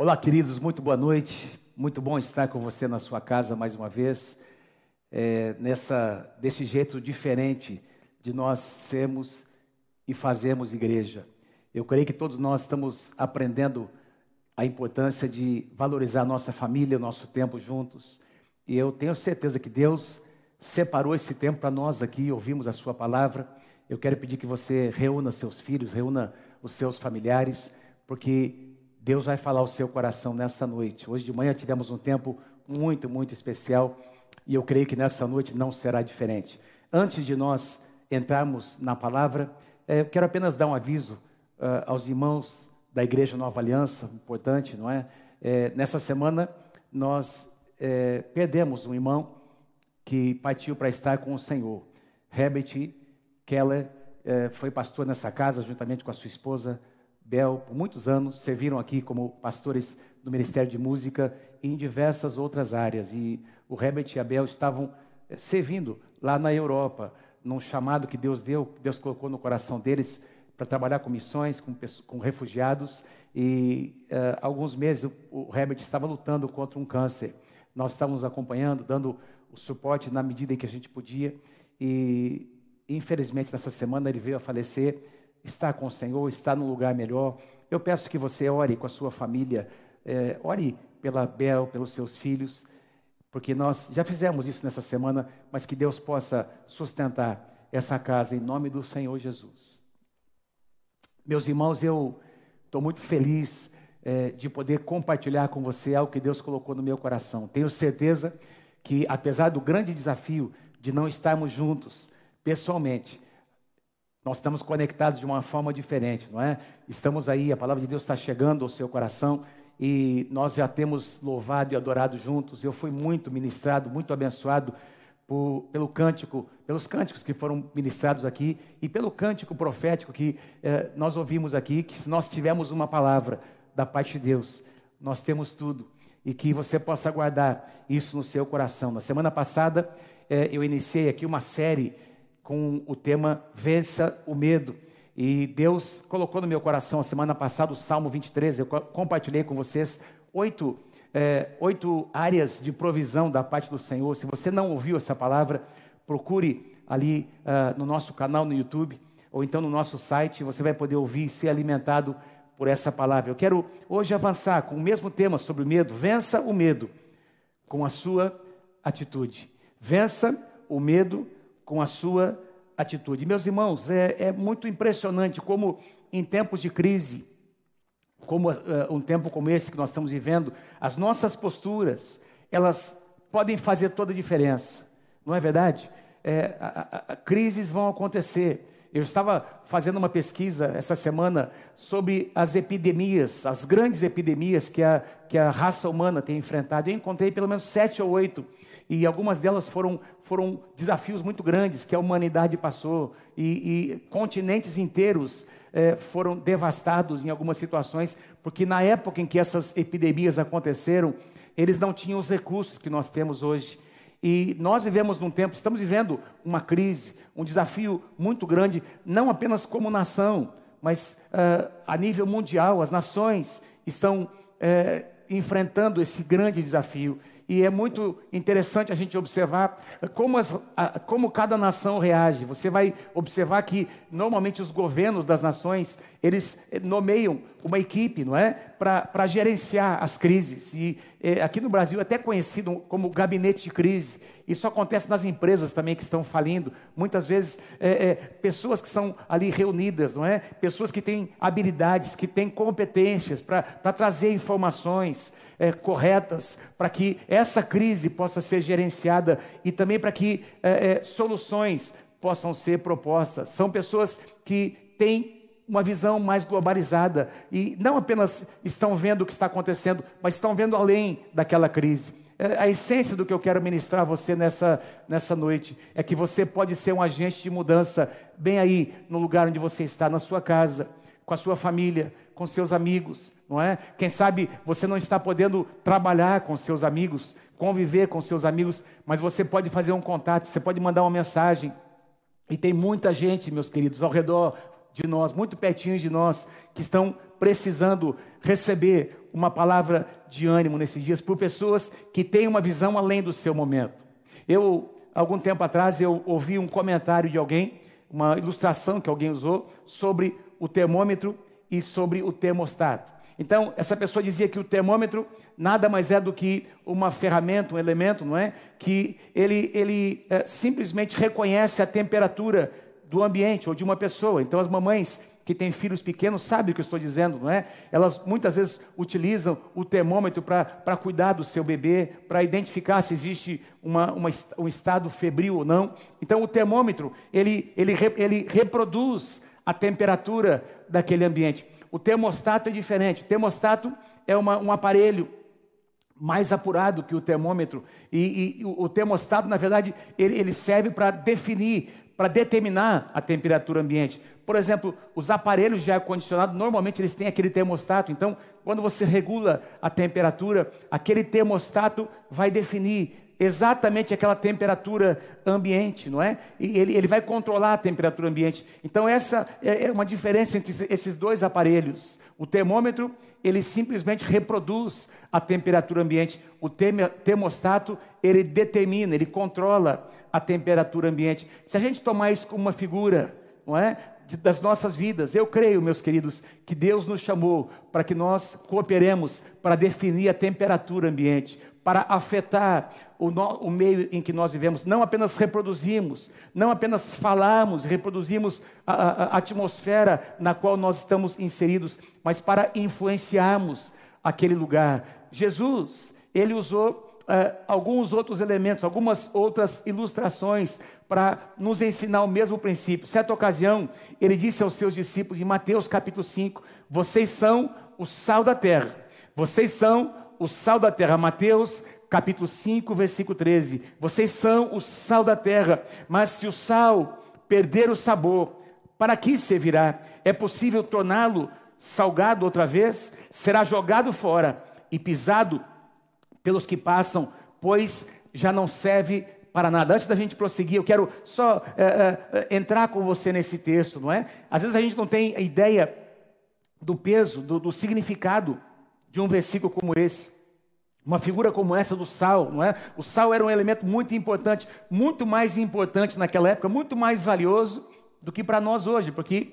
Olá, queridos, muito boa noite. Muito bom estar com você na sua casa mais uma vez, é, nessa desse jeito diferente de nós sermos e fazermos igreja. Eu creio que todos nós estamos aprendendo a importância de valorizar nossa família, o nosso tempo juntos. E eu tenho certeza que Deus separou esse tempo para nós aqui, ouvimos a Sua palavra. Eu quero pedir que você reúna seus filhos, reúna os seus familiares, porque Deus vai falar ao seu coração nessa noite. Hoje de manhã tivemos um tempo muito, muito especial e eu creio que nessa noite não será diferente. Antes de nós entrarmos na palavra, eh, eu quero apenas dar um aviso uh, aos irmãos da Igreja Nova Aliança, importante, não é? é nessa semana nós é, perdemos um irmão que partiu para estar com o Senhor. Herbert Keller é, foi pastor nessa casa, juntamente com a sua esposa Bel, por muitos anos, serviram aqui como pastores do Ministério de Música e em diversas outras áreas. E o Herbert e a Bel estavam é, servindo lá na Europa, num chamado que Deus deu, que Deus colocou no coração deles para trabalhar com missões, com, com refugiados. E uh, alguns meses o, o Herbert estava lutando contra um câncer. Nós estávamos acompanhando, dando o suporte na medida em que a gente podia. E infelizmente nessa semana ele veio a falecer. Está com o Senhor, está num lugar melhor. Eu peço que você ore com a sua família, é, ore pela Bel, pelos seus filhos, porque nós já fizemos isso nessa semana, mas que Deus possa sustentar essa casa em nome do Senhor Jesus. Meus irmãos, eu estou muito feliz é, de poder compartilhar com você algo que Deus colocou no meu coração. Tenho certeza que, apesar do grande desafio de não estarmos juntos pessoalmente, nós estamos conectados de uma forma diferente, não é? Estamos aí, a palavra de Deus está chegando ao seu coração e nós já temos louvado e adorado juntos. Eu fui muito ministrado, muito abençoado por, pelo cântico, pelos cânticos que foram ministrados aqui e pelo cântico profético que eh, nós ouvimos aqui, que se nós tivermos uma palavra da parte de Deus, nós temos tudo e que você possa guardar isso no seu coração. Na semana passada eh, eu iniciei aqui uma série com o tema Vença o Medo. E Deus colocou no meu coração a semana passada o Salmo 23, eu compartilhei com vocês oito é, oito áreas de provisão da parte do Senhor. Se você não ouviu essa palavra, procure ali uh, no nosso canal no YouTube ou então no nosso site, você vai poder ouvir e ser alimentado por essa palavra. Eu quero hoje avançar com o mesmo tema sobre o medo. Vença o medo com a sua atitude. Vença o medo com a sua atitude. Meus irmãos, é, é muito impressionante como em tempos de crise, como uh, um tempo como esse que nós estamos vivendo, as nossas posturas, elas podem fazer toda a diferença. Não é verdade? É, a, a, a, crises vão acontecer. Eu estava fazendo uma pesquisa essa semana sobre as epidemias, as grandes epidemias que a, que a raça humana tem enfrentado. Eu encontrei pelo menos sete ou oito, e algumas delas foram, foram desafios muito grandes que a humanidade passou, e, e continentes inteiros é, foram devastados em algumas situações, porque na época em que essas epidemias aconteceram, eles não tinham os recursos que nós temos hoje. E nós vivemos num tempo, estamos vivendo uma crise, um desafio muito grande, não apenas como nação, mas uh, a nível mundial. As nações estão uh, enfrentando esse grande desafio. E é muito interessante a gente observar como, as, como cada nação reage. Você vai observar que normalmente os governos das nações eles nomeiam uma equipe, não é, para gerenciar as crises. E é, aqui no Brasil é até conhecido como gabinete de crise. Isso acontece nas empresas também que estão falindo. Muitas vezes é, é, pessoas que são ali reunidas, não é, pessoas que têm habilidades, que têm competências para trazer informações é, corretas para que essa crise possa ser gerenciada e também para que é, é, soluções possam ser propostas. São pessoas que têm uma visão mais globalizada e não apenas estão vendo o que está acontecendo, mas estão vendo além daquela crise. É, a essência do que eu quero ministrar a você nessa, nessa noite é que você pode ser um agente de mudança bem aí no lugar onde você está, na sua casa, com a sua família, com seus amigos, não é? Quem sabe você não está podendo trabalhar com seus amigos, conviver com seus amigos, mas você pode fazer um contato, você pode mandar uma mensagem. E tem muita gente, meus queridos, ao redor de nós, muito pertinho de nós, que estão precisando receber uma palavra de ânimo nesses dias por pessoas que têm uma visão além do seu momento. Eu, algum tempo atrás, eu ouvi um comentário de alguém, uma ilustração que alguém usou sobre o termômetro e sobre o termostato. Então, essa pessoa dizia que o termômetro nada mais é do que uma ferramenta, um elemento, não é? Que ele, ele é, simplesmente reconhece a temperatura do ambiente ou de uma pessoa. Então, as mamães que têm filhos pequenos sabem o que eu estou dizendo, não é? Elas muitas vezes utilizam o termômetro para cuidar do seu bebê, para identificar se existe uma, uma, um estado febril ou não. Então, o termômetro, ele, ele, ele reproduz a temperatura daquele ambiente. O termostato é diferente. O termostato é uma, um aparelho mais apurado que o termômetro. E, e o termostato, na verdade, ele, ele serve para definir, para determinar a temperatura ambiente. Por exemplo, os aparelhos de ar-condicionado, normalmente eles têm aquele termostato. Então, quando você regula a temperatura, aquele termostato vai definir exatamente aquela temperatura ambiente, não é? E ele, ele vai controlar a temperatura ambiente. Então, essa é, é uma diferença entre esses dois aparelhos. O termômetro, ele simplesmente reproduz a temperatura ambiente. O termostato, ele determina, ele controla a temperatura ambiente. Se a gente tomar isso como uma figura, não é? das nossas vidas. Eu creio, meus queridos, que Deus nos chamou para que nós cooperemos para definir a temperatura ambiente, para afetar o, no, o, meio em que nós vivemos. Não apenas reproduzimos, não apenas falamos, reproduzimos a, a, a atmosfera na qual nós estamos inseridos, mas para influenciarmos aquele lugar. Jesus, ele usou Uh, alguns outros elementos, algumas outras ilustrações para nos ensinar o mesmo princípio. Certa ocasião, ele disse aos seus discípulos, em Mateus capítulo 5, vocês são o sal da terra. Vocês são o sal da terra. Mateus capítulo 5, versículo 13. Vocês são o sal da terra, mas se o sal perder o sabor, para que servirá? É possível torná-lo salgado outra vez? Será jogado fora e pisado pelos que passam, pois já não serve para nada. Antes da gente prosseguir, eu quero só é, é, entrar com você nesse texto, não é? Às vezes a gente não tem ideia do peso, do, do significado de um versículo como esse. Uma figura como essa do sal, não é? O sal era um elemento muito importante, muito mais importante naquela época, muito mais valioso do que para nós hoje, porque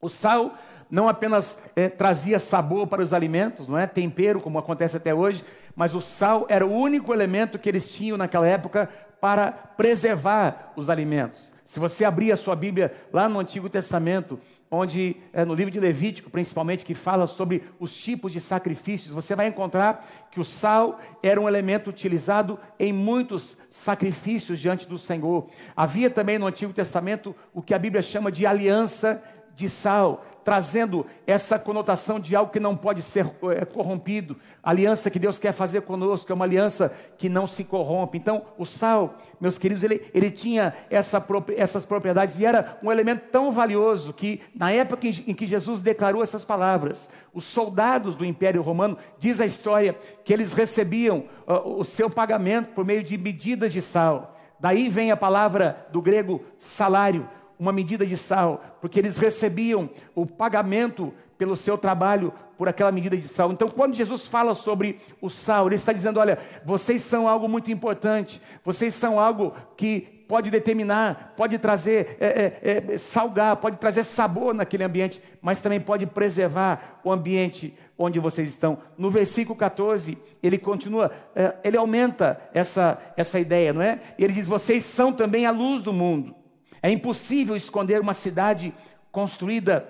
o sal não apenas é, trazia sabor para os alimentos, não é? Tempero, como acontece até hoje, mas o sal era o único elemento que eles tinham naquela época para preservar os alimentos. Se você abrir a sua Bíblia lá no Antigo Testamento, onde é, no livro de Levítico, principalmente, que fala sobre os tipos de sacrifícios, você vai encontrar que o sal era um elemento utilizado em muitos sacrifícios diante do Senhor. Havia também no Antigo Testamento o que a Bíblia chama de aliança de sal, trazendo essa conotação de algo que não pode ser é, corrompido. A aliança que Deus quer fazer conosco é uma aliança que não se corrompe. Então, o sal, meus queridos, ele, ele tinha essa, essas propriedades e era um elemento tão valioso que, na época em, em que Jesus declarou essas palavras, os soldados do Império Romano, diz a história, que eles recebiam uh, o seu pagamento por meio de medidas de sal. Daí vem a palavra do grego salário uma medida de sal, porque eles recebiam o pagamento pelo seu trabalho por aquela medida de sal. Então, quando Jesus fala sobre o sal, ele está dizendo: olha, vocês são algo muito importante, vocês são algo que pode determinar, pode trazer, é, é, é, salgar, pode trazer sabor naquele ambiente, mas também pode preservar o ambiente onde vocês estão. No versículo 14, ele continua, é, ele aumenta essa, essa ideia, não é? Ele diz: vocês são também a luz do mundo. É impossível esconder uma cidade construída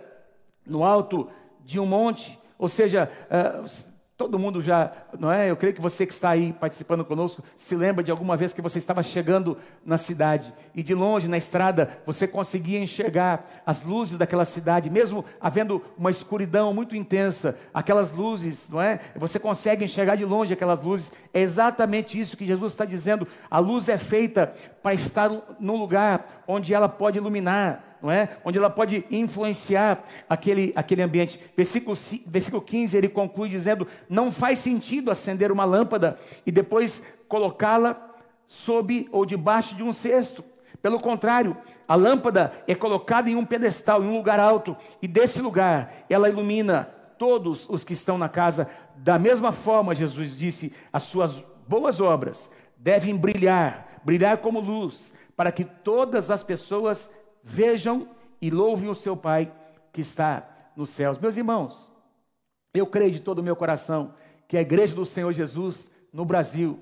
no alto de um monte, ou seja, uh, Todo mundo já, não é? Eu creio que você que está aí participando conosco se lembra de alguma vez que você estava chegando na cidade e de longe na estrada você conseguia enxergar as luzes daquela cidade, mesmo havendo uma escuridão muito intensa, aquelas luzes, não é? Você consegue enxergar de longe aquelas luzes. É exatamente isso que Jesus está dizendo. A luz é feita para estar num lugar onde ela pode iluminar não é? Onde ela pode influenciar aquele, aquele ambiente. Versículo, versículo 15 ele conclui dizendo: Não faz sentido acender uma lâmpada e depois colocá-la sob ou debaixo de um cesto. Pelo contrário, a lâmpada é colocada em um pedestal, em um lugar alto, e desse lugar ela ilumina todos os que estão na casa. Da mesma forma, Jesus disse, as suas boas obras devem brilhar, brilhar como luz, para que todas as pessoas vejam e louvem o seu Pai que está nos céus. Meus irmãos, eu creio de todo o meu coração que a igreja do Senhor Jesus no Brasil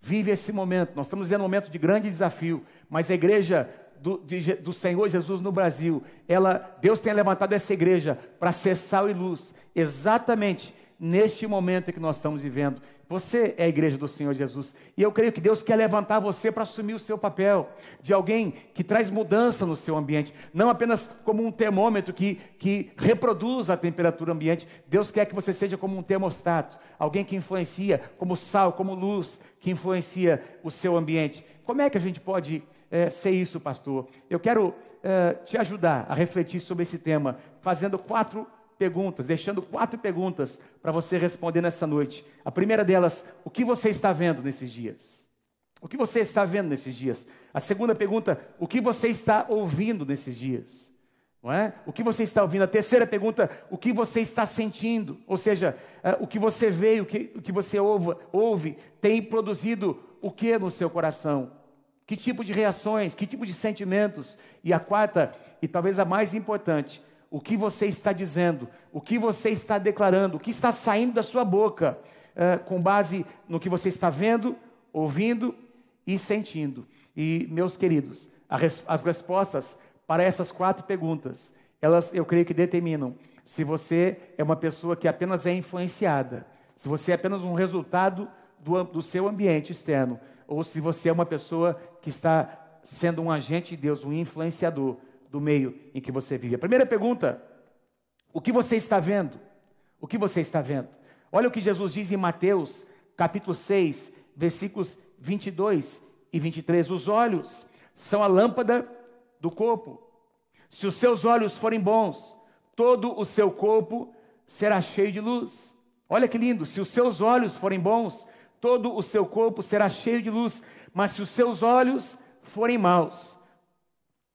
vive esse momento. Nós estamos vivendo um momento de grande desafio, mas a igreja do, de, do, Senhor Jesus no Brasil, ela, Deus tem levantado essa igreja para ser sal e luz, exatamente neste momento que nós estamos vivendo. Você é a igreja do Senhor Jesus. E eu creio que Deus quer levantar você para assumir o seu papel de alguém que traz mudança no seu ambiente, não apenas como um termômetro que, que reproduz a temperatura ambiente. Deus quer que você seja como um termostato, alguém que influencia, como sal, como luz, que influencia o seu ambiente. Como é que a gente pode é, ser isso, pastor? Eu quero é, te ajudar a refletir sobre esse tema, fazendo quatro perguntas, deixando quatro perguntas para você responder nessa noite. A primeira delas, o que você está vendo nesses dias? O que você está vendo nesses dias? A segunda pergunta, o que você está ouvindo nesses dias? Não é? O que você está ouvindo? A terceira pergunta, o que você está sentindo? Ou seja, uh, o que você vê, o que, o que você ouve, tem produzido o que no seu coração? Que tipo de reações, que tipo de sentimentos? E a quarta, e talvez a mais importante, o que você está dizendo, o que você está declarando, o que está saindo da sua boca, uh, com base no que você está vendo, ouvindo e sentindo. E, meus queridos, res, as respostas para essas quatro perguntas, elas eu creio que determinam se você é uma pessoa que apenas é influenciada, se você é apenas um resultado do, do seu ambiente externo, ou se você é uma pessoa que está sendo um agente de Deus, um influenciador do meio em que você vive. A primeira pergunta: o que você está vendo? O que você está vendo? Olha o que Jesus diz em Mateus, capítulo 6, versículos 22 e 23. Os olhos são a lâmpada do corpo. Se os seus olhos forem bons, todo o seu corpo será cheio de luz. Olha que lindo, se os seus olhos forem bons, todo o seu corpo será cheio de luz. Mas se os seus olhos forem maus,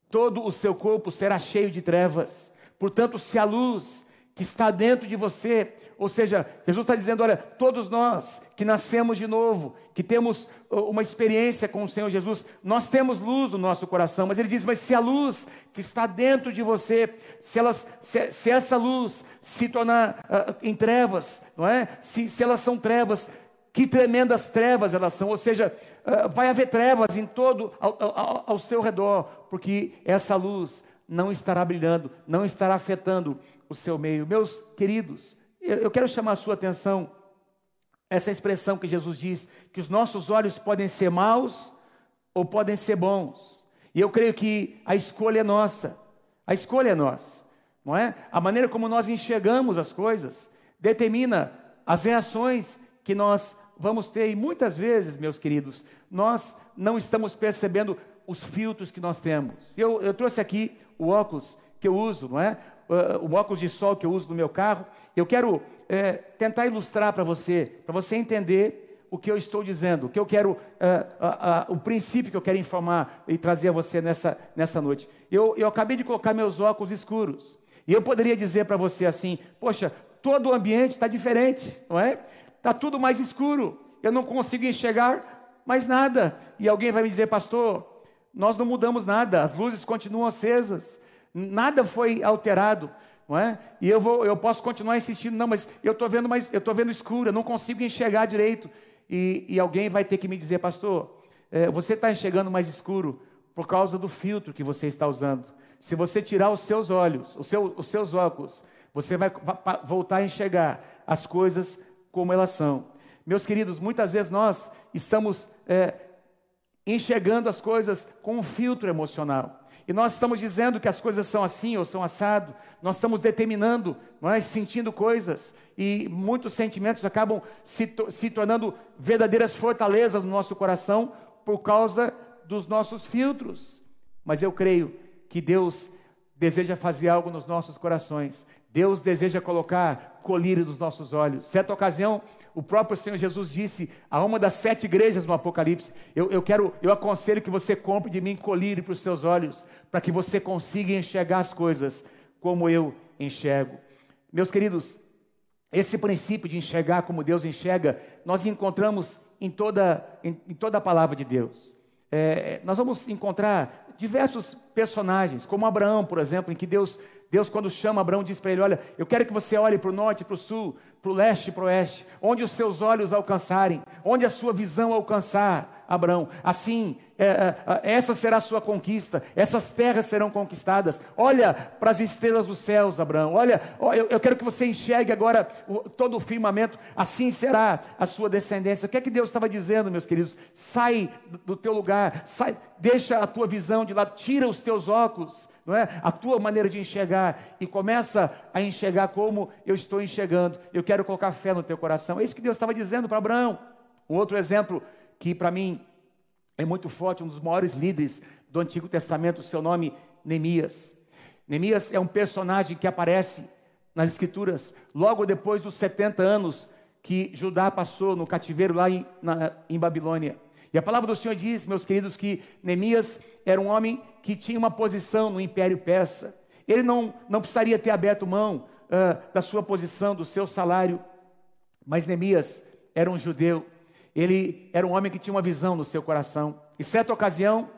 todo o seu corpo será cheio de trevas. Portanto, se a luz que está dentro de você, ou seja, Jesus está dizendo: olha, todos nós que nascemos de novo, que temos uh, uma experiência com o Senhor Jesus, nós temos luz no nosso coração, mas ele diz: mas se a luz que está dentro de você, se, elas, se, se essa luz se tornar uh, em trevas, não é? Se, se elas são trevas, que tremendas trevas elas são, ou seja, uh, vai haver trevas em todo ao, ao, ao seu redor, porque essa luz não estará brilhando, não estará afetando o seu meio. Meus queridos, eu quero chamar a sua atenção essa expressão que Jesus diz, que os nossos olhos podem ser maus ou podem ser bons. E eu creio que a escolha é nossa. A escolha é nossa, não é? A maneira como nós enxergamos as coisas determina as reações que nós vamos ter, e muitas vezes, meus queridos, nós não estamos percebendo os filtros que nós temos. Eu, eu trouxe aqui o óculos que eu uso, não é? O óculos de sol que eu uso no meu carro. Eu quero é, tentar ilustrar para você, para você entender o que eu estou dizendo, o que eu quero, uh, o princípio que eu quero informar e trazer a você nessa, nessa noite. Eu, eu acabei de colocar meus óculos escuros. E eu poderia dizer para você assim: poxa, todo o ambiente está diferente, não é? Está tudo mais escuro, eu não consigo enxergar mais nada. E alguém vai me dizer, pastor, nós não mudamos nada, as luzes continuam acesas, nada foi alterado. Não é? E eu, vou, eu posso continuar insistindo, não, mas eu estou vendo, mas eu estou vendo escuro, eu não consigo enxergar direito. E, e alguém vai ter que me dizer, pastor, é, você está enxergando mais escuro por causa do filtro que você está usando. Se você tirar os seus olhos, os, seu, os seus óculos, você vai voltar a enxergar as coisas como elas são. Meus queridos, muitas vezes nós estamos é, enxergando as coisas com um filtro emocional. E nós estamos dizendo que as coisas são assim ou são assado, nós estamos determinando, nós é, sentindo coisas, e muitos sentimentos acabam se, se tornando verdadeiras fortalezas no nosso coração por causa dos nossos filtros. Mas eu creio que Deus deseja fazer algo nos nossos corações. Deus deseja colocar colírio nos nossos olhos. Certa ocasião, o próprio Senhor Jesus disse a uma das sete igrejas no Apocalipse: Eu, eu quero, eu aconselho que você compre de mim colírio para os seus olhos, para que você consiga enxergar as coisas como eu enxergo. Meus queridos, esse princípio de enxergar como Deus enxerga, nós encontramos em toda, em, em toda a palavra de Deus. É, nós vamos encontrar diversos personagens, como Abraão, por exemplo, em que Deus, Deus quando chama Abraão, diz para ele: Olha, eu quero que você olhe para o norte, para o sul, para o leste para o oeste, onde os seus olhos alcançarem, onde a sua visão alcançar, Abraão. Assim, é, é, essa será a sua conquista, essas terras serão conquistadas. Olha para as estrelas dos céus, Abraão. Olha, eu, eu quero que você enxergue agora o, todo o firmamento, assim será a sua descendência. O que é que Deus estava dizendo, meus queridos? Sai do teu lugar, sai, deixa a tua visão de lado, tira os teus óculos, não é? A tua maneira de enxergar e começa a enxergar como eu estou enxergando. Eu quero colocar fé no teu coração. É isso que Deus estava dizendo para Abraão. Um outro exemplo que para mim é muito forte, um dos maiores líderes do Antigo Testamento, seu nome Neemias. Neemias é um personagem que aparece nas Escrituras logo depois dos 70 anos que Judá passou no cativeiro lá em, na, em Babilônia. E a palavra do Senhor diz, meus queridos, que Neemias era um homem que tinha uma posição no Império Persa. Ele não, não precisaria ter aberto mão uh, da sua posição, do seu salário, mas Neemias era um judeu ele era um homem que tinha uma visão no seu coração. Em certa ocasião,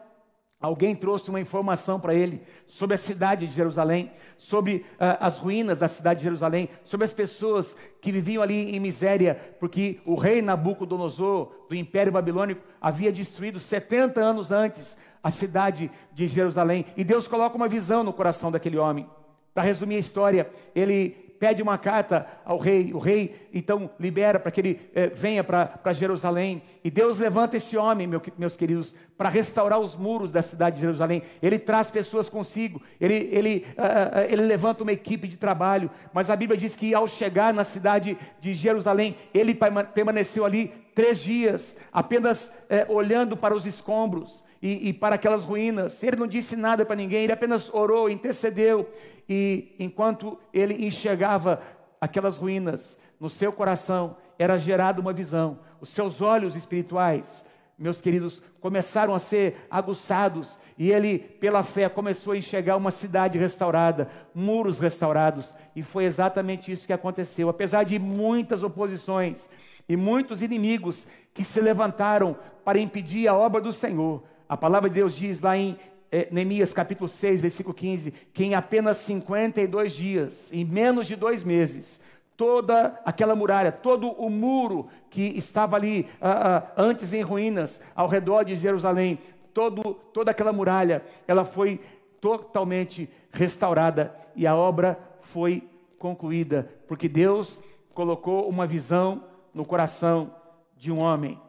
alguém trouxe uma informação para ele sobre a cidade de Jerusalém, sobre uh, as ruínas da cidade de Jerusalém, sobre as pessoas que viviam ali em miséria, porque o rei Nabucodonosor, do Império Babilônico, havia destruído 70 anos antes a cidade de Jerusalém. E Deus coloca uma visão no coração daquele homem. Para resumir a história, ele pede uma carta ao rei, o rei então libera para que ele eh, venha para Jerusalém, e Deus levanta esse homem, meu, meus queridos, para restaurar os muros da cidade de Jerusalém, ele traz pessoas consigo, ele, ele, uh, ele levanta uma equipe de trabalho, mas a Bíblia diz que ao chegar na cidade de Jerusalém, ele permaneceu ali três dias, apenas eh, olhando para os escombros, e, e, para aquelas ruínas. Ele não disse nada para ninguém, ele apenas orou, intercedeu. E enquanto ele enxergava aquelas ruínas no seu coração, era gerada uma visão. Os seus olhos espirituais, meus queridos, começaram a ser aguçados e ele, pela fé, começou a enxergar uma cidade restaurada, muros restaurados, e foi exatamente isso que aconteceu. Apesar de muitas oposições e muitos inimigos que se levantaram para impedir a obra do Senhor, a palavra de Deus diz lá em é, Neemias capítulo 6, versículo 15, que em apenas 52 dias, em menos de dois meses, toda aquela muralha, todo o muro que estava ali ah, ah, antes em ruínas, ao redor de Jerusalém, todo, toda aquela muralha, ela foi totalmente restaurada e a obra foi concluída, porque Deus colocou uma visão no coração de um homem.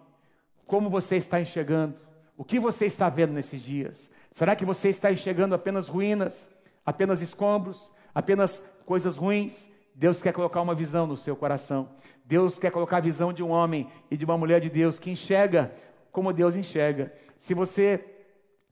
Como você está enxergando? O que você está vendo nesses dias? Será que você está enxergando apenas ruínas, apenas escombros, apenas coisas ruins? Deus quer colocar uma visão no seu coração. Deus quer colocar a visão de um homem e de uma mulher de Deus que enxerga como Deus enxerga. Se você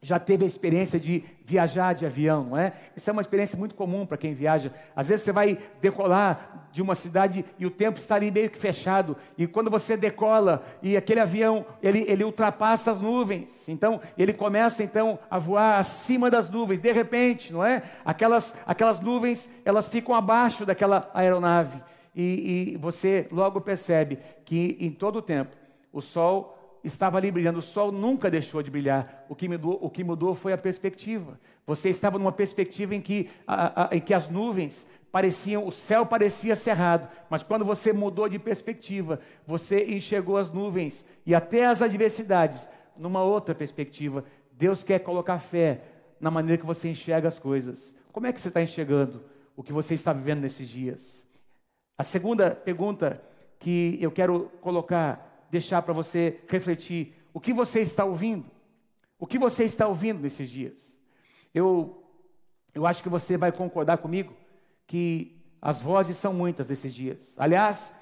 já teve a experiência de viajar de avião, não é? Isso é uma experiência muito comum para quem viaja. Às vezes você vai decolar de uma cidade e o tempo está ali meio que fechado. E quando você decola e aquele avião, ele, ele ultrapassa as nuvens. Então, ele começa então a voar acima das nuvens. De repente, não é? Aquelas, aquelas nuvens, elas ficam abaixo daquela aeronave. E, e você logo percebe que em todo o tempo o sol estava ali brilhando, o sol nunca deixou de brilhar. O que mudou, o que mudou foi a perspectiva. Você estava numa perspectiva em que, a, a, em que as nuvens pareciam, o céu parecia cerrado, mas quando você mudou de perspectiva, você enxergou as nuvens e até as adversidades numa outra perspectiva. Deus quer colocar fé na maneira que você enxerga as coisas. Como é que você está enxergando o que você está vivendo nesses dias? A segunda pergunta que eu quero colocar deixar para você refletir. O que você está ouvindo? O que você está ouvindo nesses dias? Eu, eu acho que você vai concordar comigo que as vozes são muitas nesses dias. Aliás,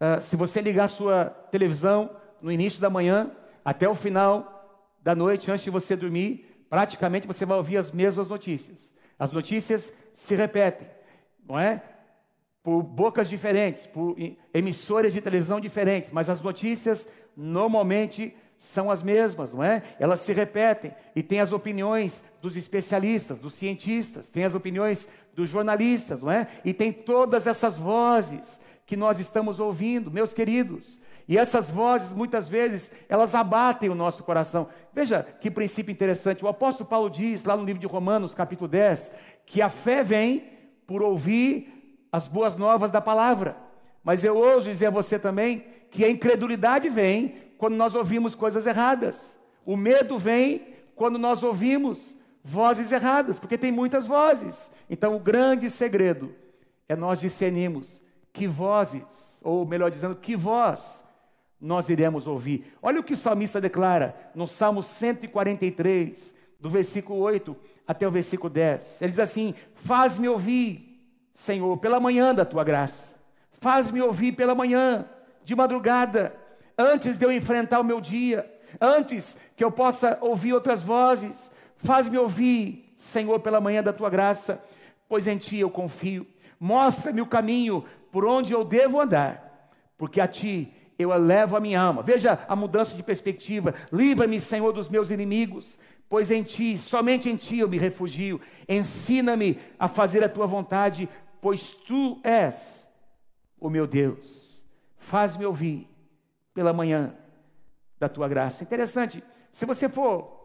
uh, se você ligar sua televisão no início da manhã até o final da noite, antes de você dormir, praticamente você vai ouvir as mesmas notícias. As notícias se repetem, não é? Por bocas diferentes, por emissoras de televisão diferentes, mas as notícias normalmente são as mesmas, não é? Elas se repetem e tem as opiniões dos especialistas, dos cientistas, tem as opiniões dos jornalistas, não é? E tem todas essas vozes que nós estamos ouvindo, meus queridos. E essas vozes, muitas vezes, elas abatem o nosso coração. Veja que princípio interessante. O apóstolo Paulo diz, lá no livro de Romanos, capítulo 10, que a fé vem por ouvir as boas novas da palavra. Mas eu ouso dizer a você também que a incredulidade vem quando nós ouvimos coisas erradas. O medo vem quando nós ouvimos vozes erradas, porque tem muitas vozes. Então, o grande segredo é nós discernirmos que vozes, ou melhor dizendo, que voz nós iremos ouvir. Olha o que o salmista declara no Salmo 143, do versículo 8 até o versículo 10. Ele diz assim: Faz-me ouvir, Senhor, pela manhã da tua graça. Faz-me ouvir pela manhã, de madrugada, antes de eu enfrentar o meu dia, antes que eu possa ouvir outras vozes. Faz-me ouvir, Senhor, pela manhã da tua graça, pois em ti eu confio. Mostra-me o caminho por onde eu devo andar, porque a ti eu elevo a minha alma. Veja a mudança de perspectiva. Livra-me, Senhor, dos meus inimigos, pois em ti, somente em ti eu me refugio. Ensina-me a fazer a tua vontade, pois tu és o meu Deus. Faz-me ouvir pela manhã da tua graça. Interessante, se você for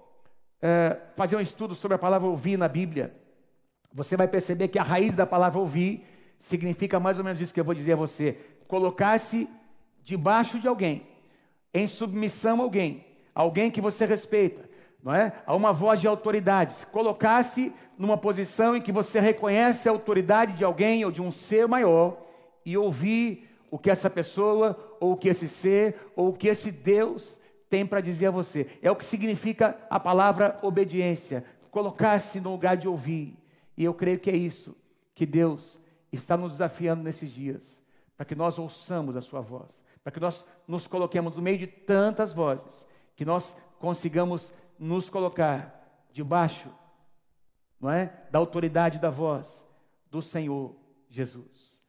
é, fazer um estudo sobre a palavra ouvir na Bíblia, você vai perceber que a raiz da palavra ouvir significa mais ou menos isso que eu vou dizer a você: colocar-se debaixo de alguém, em submissão a alguém, alguém que você respeita, não é? A uma voz de autoridade, colocar-se numa posição em que você reconhece a autoridade de alguém ou de um ser maior e ouvir o que essa pessoa, ou o que esse ser, ou o que esse Deus tem para dizer a você. É o que significa a palavra obediência, colocar-se no lugar de ouvir. E eu creio que é isso que Deus está nos desafiando nesses dias, para que nós ouçamos a Sua voz, para que nós nos coloquemos no meio de tantas vozes, que nós consigamos nos colocar debaixo, não é, da autoridade da voz do Senhor Jesus.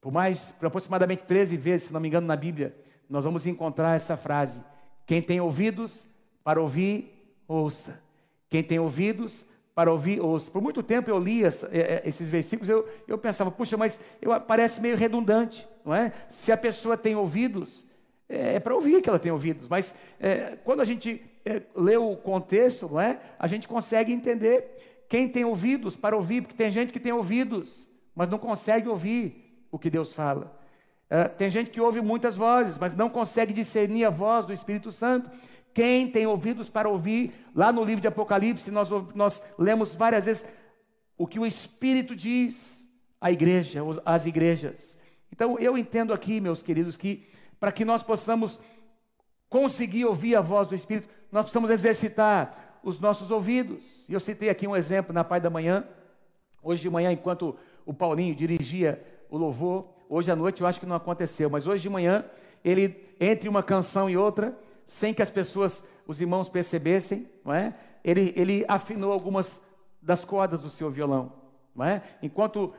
Por mais, por aproximadamente 13 vezes, se não me engano, na Bíblia, nós vamos encontrar essa frase: quem tem ouvidos para ouvir, ouça. Quem tem ouvidos para ouvir, ouça. Por muito tempo eu li é, é, esses versículos, eu, eu pensava, puxa, mas eu, parece meio redundante, não é? Se a pessoa tem ouvidos, é, é para ouvir que ela tem ouvidos, mas é, quando a gente é, lê o contexto, não é? A gente consegue entender quem tem ouvidos para ouvir, porque tem gente que tem ouvidos, mas não consegue ouvir o que Deus fala. É, tem gente que ouve muitas vozes, mas não consegue discernir a voz do Espírito Santo. Quem tem ouvidos para ouvir, lá no livro de Apocalipse, nós, nós lemos várias vezes o que o Espírito diz à igreja, às igrejas. Então, eu entendo aqui, meus queridos, que para que nós possamos conseguir ouvir a voz do Espírito, nós precisamos exercitar os nossos ouvidos. E eu citei aqui um exemplo na Pai da Manhã. Hoje de manhã, enquanto o Paulinho dirigia o louvor, hoje à noite eu acho que não aconteceu, mas hoje de manhã, ele, entre uma canção e outra, sem que as pessoas, os irmãos percebessem, não é? ele, ele afinou algumas das cordas do seu violão. Não é? Enquanto uh,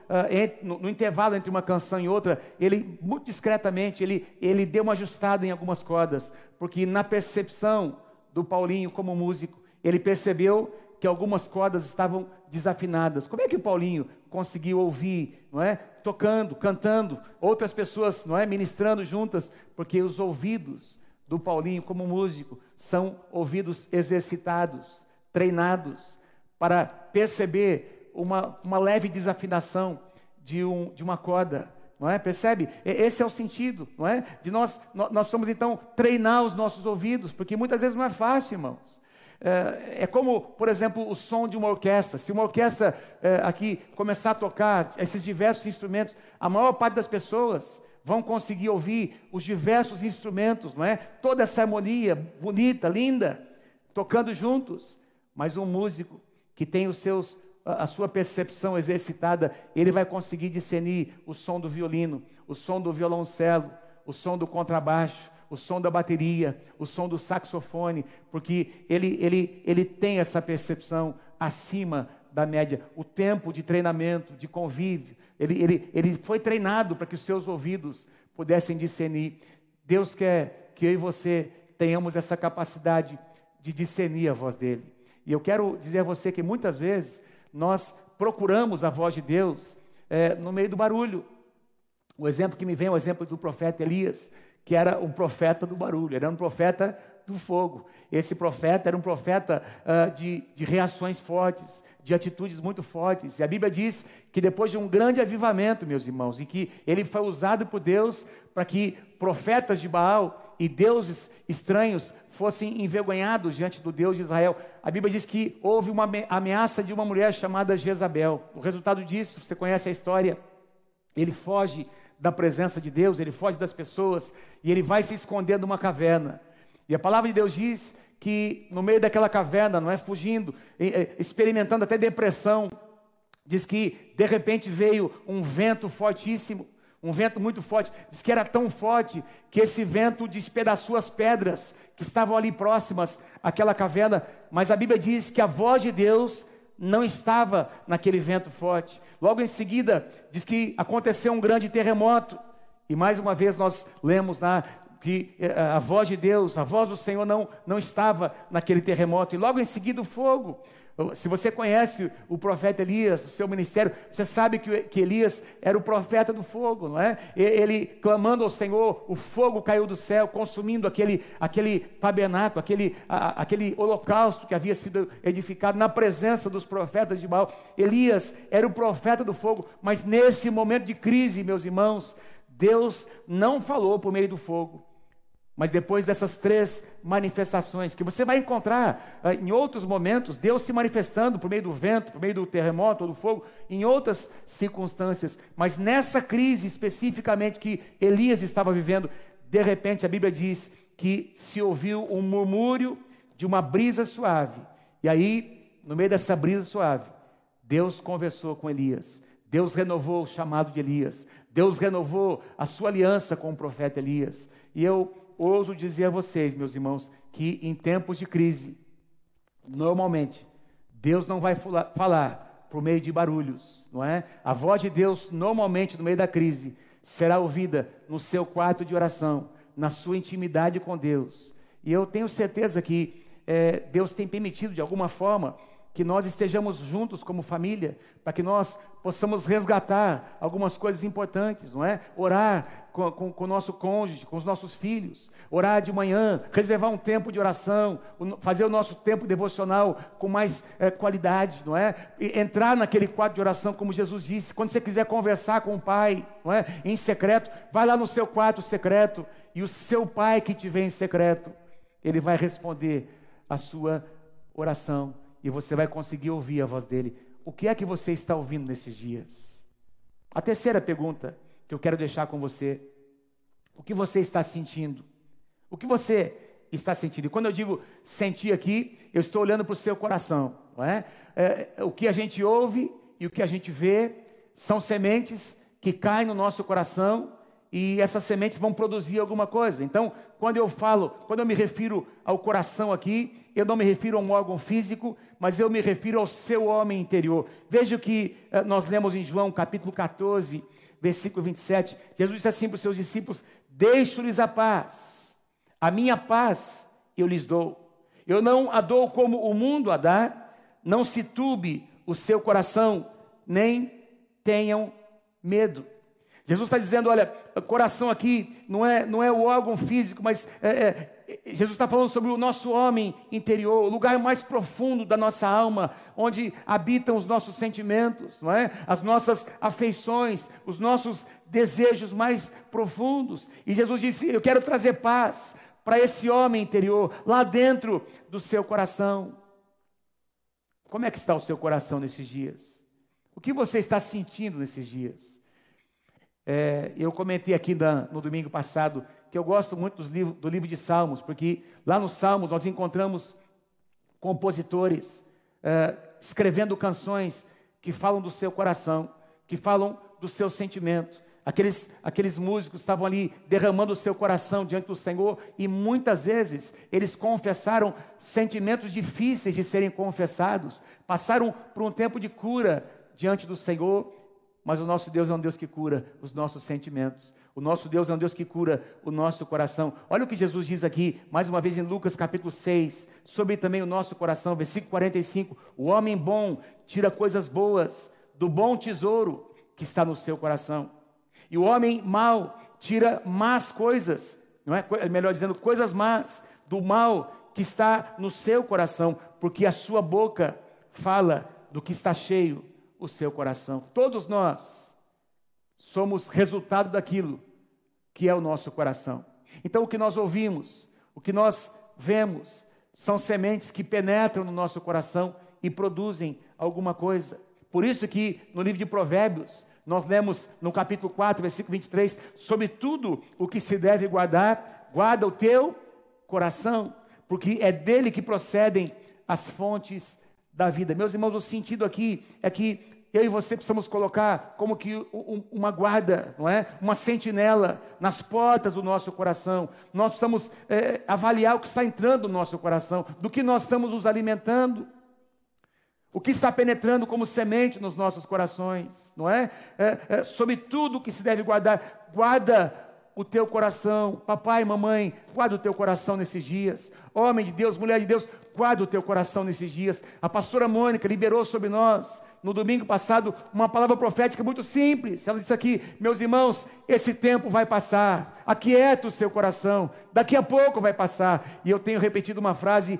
no, no, intervalo entre uma canção e outra, ele muito discretamente ele, ele deu uma ajustada em algumas cordas, porque na percepção do Paulinho como músico, ele percebeu que algumas cordas estavam desafinadas. Como é que o Paulinho conseguiu ouvir, não é? Tocando, cantando, outras pessoas, não é, ministrando juntas, porque os ouvidos do Paulinho como músico são ouvidos exercitados, treinados, para perceber uma, uma leve desafinação de, um, de uma corda. Não é? Percebe? Esse é o sentido, não é? De nós, nós precisamos então treinar os nossos ouvidos, porque muitas vezes não é fácil, irmãos. É, é como, por exemplo, o som de uma orquestra. Se uma orquestra é, aqui começar a tocar esses diversos instrumentos, a maior parte das pessoas vão conseguir ouvir os diversos instrumentos, não é? Toda essa harmonia bonita, linda, tocando juntos. Mas um músico que tem os seus a sua percepção exercitada, ele vai conseguir discernir o som do violino, o som do violoncelo, o som do contrabaixo, o som da bateria, o som do saxofone, porque ele, ele, ele tem essa percepção acima da média. O tempo de treinamento, de convívio, ele, ele, ele foi treinado para que os seus ouvidos pudessem discernir. Deus quer que eu e você tenhamos essa capacidade de discernir a voz dele. E eu quero dizer a você que muitas vezes nós procuramos a voz de Deus é, no meio do barulho. O exemplo que me vem é o exemplo do profeta Elias, que era um profeta do barulho, era um profeta do fogo. Esse profeta era um profeta uh, de, de reações fortes, de atitudes muito fortes. E a Bíblia diz que depois de um grande avivamento, meus irmãos, em que ele foi usado por Deus para que profetas de Baal e deuses estranhos fossem envergonhados diante do Deus de Israel. A Bíblia diz que houve uma ameaça de uma mulher chamada Jezabel. O resultado disso, você conhece a história, ele foge da presença de Deus, ele foge das pessoas e ele vai se esconder numa caverna. E a palavra de Deus diz que no meio daquela caverna, não é fugindo, experimentando até depressão, diz que de repente veio um vento fortíssimo, um vento muito forte, diz que era tão forte que esse vento despedaçou as pedras que estavam ali próximas àquela caverna, mas a Bíblia diz que a voz de Deus não estava naquele vento forte. Logo em seguida, diz que aconteceu um grande terremoto. E mais uma vez nós lemos lá que eh, a voz de Deus, a voz do Senhor não, não estava naquele terremoto. E logo em seguida o fogo. Se você conhece o profeta Elias, o seu ministério, você sabe que, que Elias era o profeta do fogo, não é? Ele clamando ao Senhor, o fogo caiu do céu, consumindo aquele, aquele tabernáculo, aquele, a, aquele holocausto que havia sido edificado na presença dos profetas de Baal. Elias era o profeta do fogo, mas nesse momento de crise, meus irmãos, Deus não falou por meio do fogo. Mas depois dessas três manifestações, que você vai encontrar uh, em outros momentos, Deus se manifestando por meio do vento, por meio do terremoto do fogo, em outras circunstâncias. Mas nessa crise especificamente que Elias estava vivendo, de repente a Bíblia diz que se ouviu um murmúrio de uma brisa suave. E aí, no meio dessa brisa suave, Deus conversou com Elias. Deus renovou o chamado de Elias. Deus renovou a sua aliança com o profeta Elias. E eu ouso dizer a vocês, meus irmãos, que em tempos de crise, normalmente, Deus não vai falar por meio de barulhos, não é? A voz de Deus, normalmente, no meio da crise, será ouvida no seu quarto de oração, na sua intimidade com Deus. E eu tenho certeza que é, Deus tem permitido, de alguma forma, que nós estejamos juntos como família, para que nós possamos resgatar algumas coisas importantes, não é? Orar com, com, com, o nosso cônjuge, com os nossos filhos, orar de manhã, reservar um tempo de oração, fazer o nosso tempo devocional com mais é, qualidade, não é? E entrar naquele quadro de oração, como Jesus disse, quando você quiser conversar com o Pai, não é? Em secreto, vai lá no seu quarto secreto e o seu Pai que te vê em secreto, ele vai responder a sua oração e você vai conseguir ouvir a voz dele. O que é que você está ouvindo nesses dias? A terceira pergunta que eu quero deixar com você: o que você está sentindo? O que você está sentindo? E quando eu digo sentir aqui, eu estou olhando para o seu coração, não é? é? O que a gente ouve e o que a gente vê são sementes que caem no nosso coração e essas sementes vão produzir alguma coisa. Então, quando eu falo, quando eu me refiro ao coração aqui, eu não me refiro a um órgão físico, mas eu me refiro ao seu homem interior. Veja o que eh, nós lemos em João capítulo 14, versículo 27. Jesus disse assim para os seus discípulos: Deixo-lhes a paz, a minha paz eu lhes dou. Eu não a dou como o mundo a dá, não se turbe o seu coração, nem tenham medo. Jesus está dizendo: olha, coração aqui não é, não é o órgão físico, mas é, é, Jesus está falando sobre o nosso homem interior, o lugar mais profundo da nossa alma, onde habitam os nossos sentimentos, não é? as nossas afeições, os nossos desejos mais profundos. E Jesus disse: Eu quero trazer paz para esse homem interior, lá dentro do seu coração. Como é que está o seu coração nesses dias? O que você está sentindo nesses dias? É, eu comentei aqui da, no domingo passado que eu gosto muito livros, do livro de Salmos, porque lá nos Salmos nós encontramos compositores é, escrevendo canções que falam do seu coração, que falam do seu sentimento. Aqueles, aqueles músicos estavam ali derramando o seu coração diante do Senhor e muitas vezes eles confessaram sentimentos difíceis de serem confessados, passaram por um tempo de cura diante do Senhor mas o nosso Deus é um Deus que cura os nossos sentimentos. O nosso Deus é um Deus que cura o nosso coração. Olha o que Jesus diz aqui, mais uma vez em Lucas capítulo 6, sobre também o nosso coração, versículo 45. O homem bom tira coisas boas do bom tesouro que está no seu coração. E o homem mau tira más coisas, não é? Melhor dizendo, coisas más do mal que está no seu coração, porque a sua boca fala do que está cheio o seu coração. Todos nós somos resultado daquilo que é o nosso coração. Então, o que nós ouvimos, o que nós vemos, são sementes que penetram no nosso coração e produzem alguma coisa. Por isso que no livro de Provérbios, nós lemos no capítulo 4, versículo 23, sobre tudo o que se deve guardar, guarda o teu coração, porque é dele que procedem as fontes da vida. Meus irmãos, o sentido aqui é que eu e você precisamos colocar como que uma guarda, não é? Uma sentinela nas portas do nosso coração. Nós precisamos é, avaliar o que está entrando no nosso coração, do que nós estamos nos alimentando. O que está penetrando como semente nos nossos corações, não é? é, é sobre tudo que se deve guardar, guarda o teu coração, papai, mamãe, guarda o teu coração nesses dias. Homem de Deus, mulher de Deus, guarda o teu coração nesses dias. A pastora Mônica liberou sobre nós, no domingo passado, uma palavra profética muito simples. Ela disse aqui: Meus irmãos, esse tempo vai passar, aquieta o seu coração, daqui a pouco vai passar. E eu tenho repetido uma frase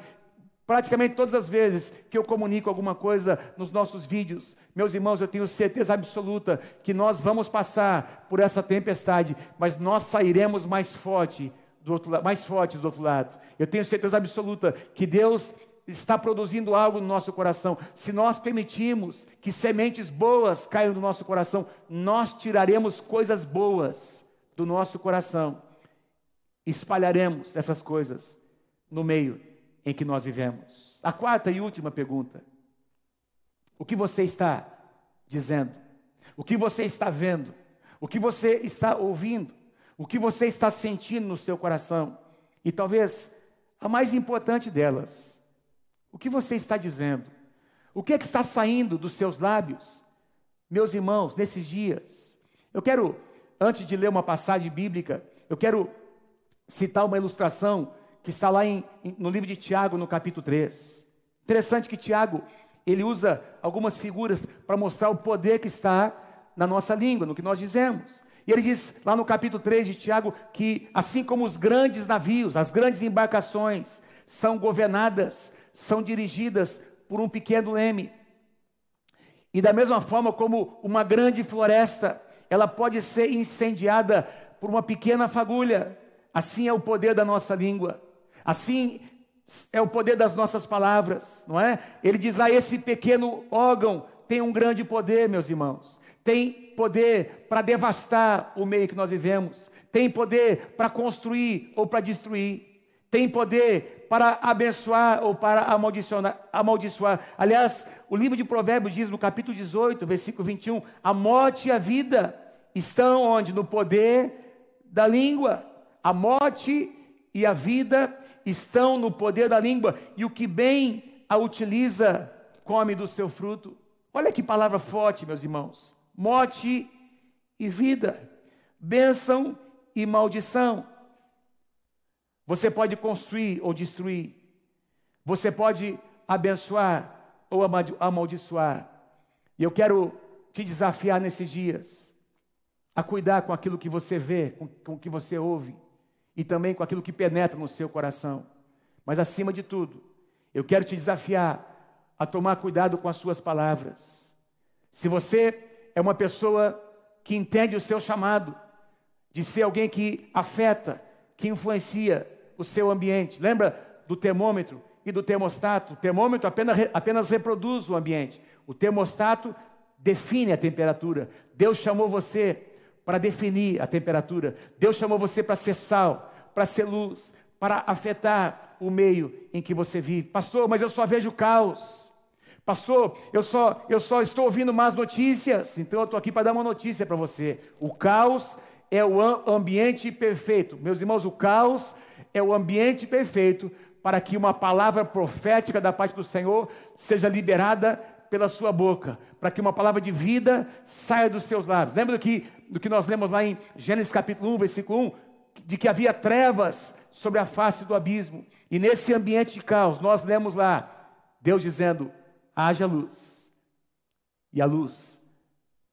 Praticamente todas as vezes que eu comunico alguma coisa nos nossos vídeos, meus irmãos, eu tenho certeza absoluta que nós vamos passar por essa tempestade, mas nós sairemos mais forte do outro lado, mais fortes do outro lado. Eu tenho certeza absoluta que Deus está produzindo algo no nosso coração. Se nós permitirmos que sementes boas caiam no nosso coração, nós tiraremos coisas boas do nosso coração. Espalharemos essas coisas no meio em que nós vivemos. A quarta e última pergunta: o que você está dizendo? O que você está vendo? O que você está ouvindo? O que você está sentindo no seu coração? E talvez a mais importante delas, o que você está dizendo? O que é que está saindo dos seus lábios? Meus irmãos, nesses dias, eu quero, antes de ler uma passagem bíblica, eu quero citar uma ilustração que está lá em, no livro de Tiago, no capítulo 3. Interessante que Tiago, ele usa algumas figuras para mostrar o poder que está na nossa língua, no que nós dizemos. E ele diz lá no capítulo 3 de Tiago que, assim como os grandes navios, as grandes embarcações, são governadas, são dirigidas por um pequeno leme. E da mesma forma como uma grande floresta, ela pode ser incendiada por uma pequena fagulha, assim é o poder da nossa língua. Assim é o poder das nossas palavras, não é? Ele diz lá: esse pequeno órgão tem um grande poder, meus irmãos. Tem poder para devastar o meio que nós vivemos, tem poder para construir ou para destruir, tem poder para abençoar ou para amaldiçoar. Aliás, o livro de Provérbios diz no capítulo 18, versículo 21, a morte e a vida estão onde? No poder da língua. A morte e a vida estão no poder da língua, e o que bem a utiliza, come do seu fruto. Olha que palavra forte, meus irmãos. Morte e vida, bênção e maldição. Você pode construir ou destruir. Você pode abençoar ou amaldiçoar. E eu quero te desafiar nesses dias a cuidar com aquilo que você vê, com, o que você ouve e também com aquilo que penetra no seu coração. Mas acima de tudo, eu quero te desafiar a tomar cuidado com as suas palavras. Se você é uma pessoa que entende o seu chamado, de ser alguém que afeta, que influencia o seu ambiente, lembra do termômetro e do termostato? O termômetro apenas, apenas reproduz o ambiente, o termostato define a temperatura. Deus chamou você para definir a temperatura. Deus chamou você para ser sal, para ser luz, para afetar o meio em que você vive. Pastor, mas eu só vejo caos. Pastor, eu só, eu só estou ouvindo más notícias. Então eu estou aqui para dar uma notícia para você. O caos é o ambiente perfeito. Meus irmãos, o caos é o ambiente perfeito para que uma palavra profética da parte do Senhor seja liberada pela sua boca, para que uma palavra de vida saia dos seus lábios. Lembra do que, do que nós lemos lá em Gênesis capítulo 1, versículo 1? De que havia trevas sobre a face do abismo. E nesse ambiente de caos, nós lemos lá Deus dizendo: haja luz. E a luz,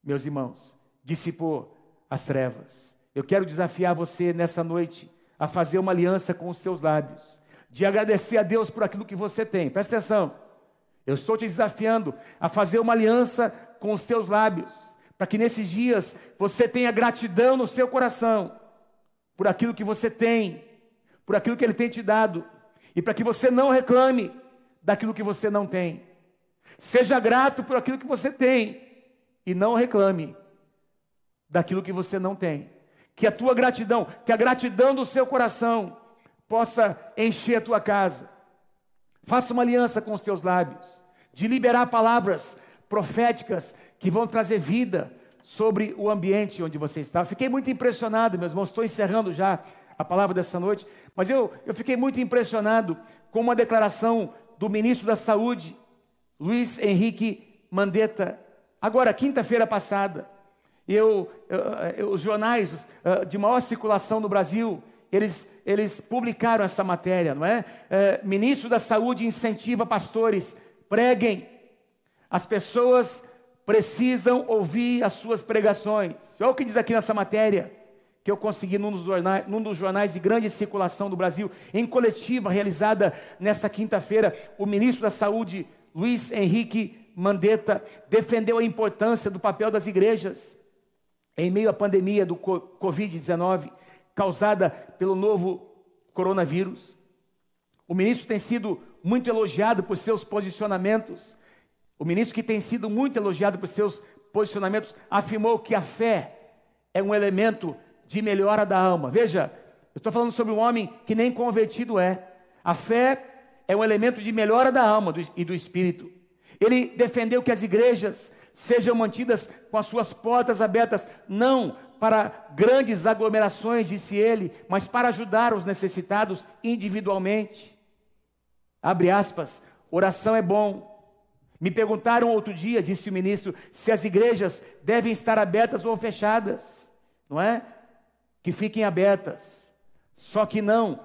meus irmãos, dissipou as trevas. Eu quero desafiar você nessa noite a fazer uma aliança com os seus lábios, de agradecer a Deus por aquilo que você tem. Presta atenção. Eu estou te desafiando a fazer uma aliança com os teus lábios, para que nesses dias você tenha gratidão no seu coração por aquilo que você tem, por aquilo que Ele tem te dado, e para que você não reclame daquilo que você não tem. Seja grato por aquilo que você tem e não reclame daquilo que você não tem. Que a tua gratidão, que a gratidão do seu coração possa encher a tua casa. Faça uma aliança com os teus lábios, de liberar palavras proféticas que vão trazer vida sobre o ambiente onde você está. Fiquei muito impressionado, meus irmãos, estou encerrando já a palavra dessa noite, mas eu, eu fiquei muito impressionado com uma declaração do ministro da Saúde, Luiz Henrique Mandetta, agora, quinta-feira passada. Eu, eu, os jornais uh, de maior circulação no Brasil, eles, eles publicaram essa matéria, não é? Uh, ministro da Saúde incentiva pastores, preguem. As pessoas precisam ouvir as suas pregações. Olha o que diz aqui nessa matéria que eu consegui num dos, jornais, num dos jornais de grande circulação do Brasil, em coletiva realizada nesta quinta-feira, o ministro da Saúde, Luiz Henrique Mandetta, defendeu a importância do papel das igrejas em meio à pandemia do Covid-19 causada pelo novo coronavírus. O ministro tem sido muito elogiado por seus posicionamentos o ministro, que tem sido muito elogiado por seus posicionamentos, afirmou que a fé é um elemento de melhora da alma. Veja, eu estou falando sobre um homem que nem convertido é. A fé é um elemento de melhora da alma e do espírito. Ele defendeu que as igrejas sejam mantidas com as suas portas abertas, não para grandes aglomerações, disse ele, mas para ajudar os necessitados individualmente. Abre aspas, oração é bom, me perguntaram outro dia, disse o ministro, se as igrejas devem estar abertas ou fechadas, não é? Que fiquem abertas, só que não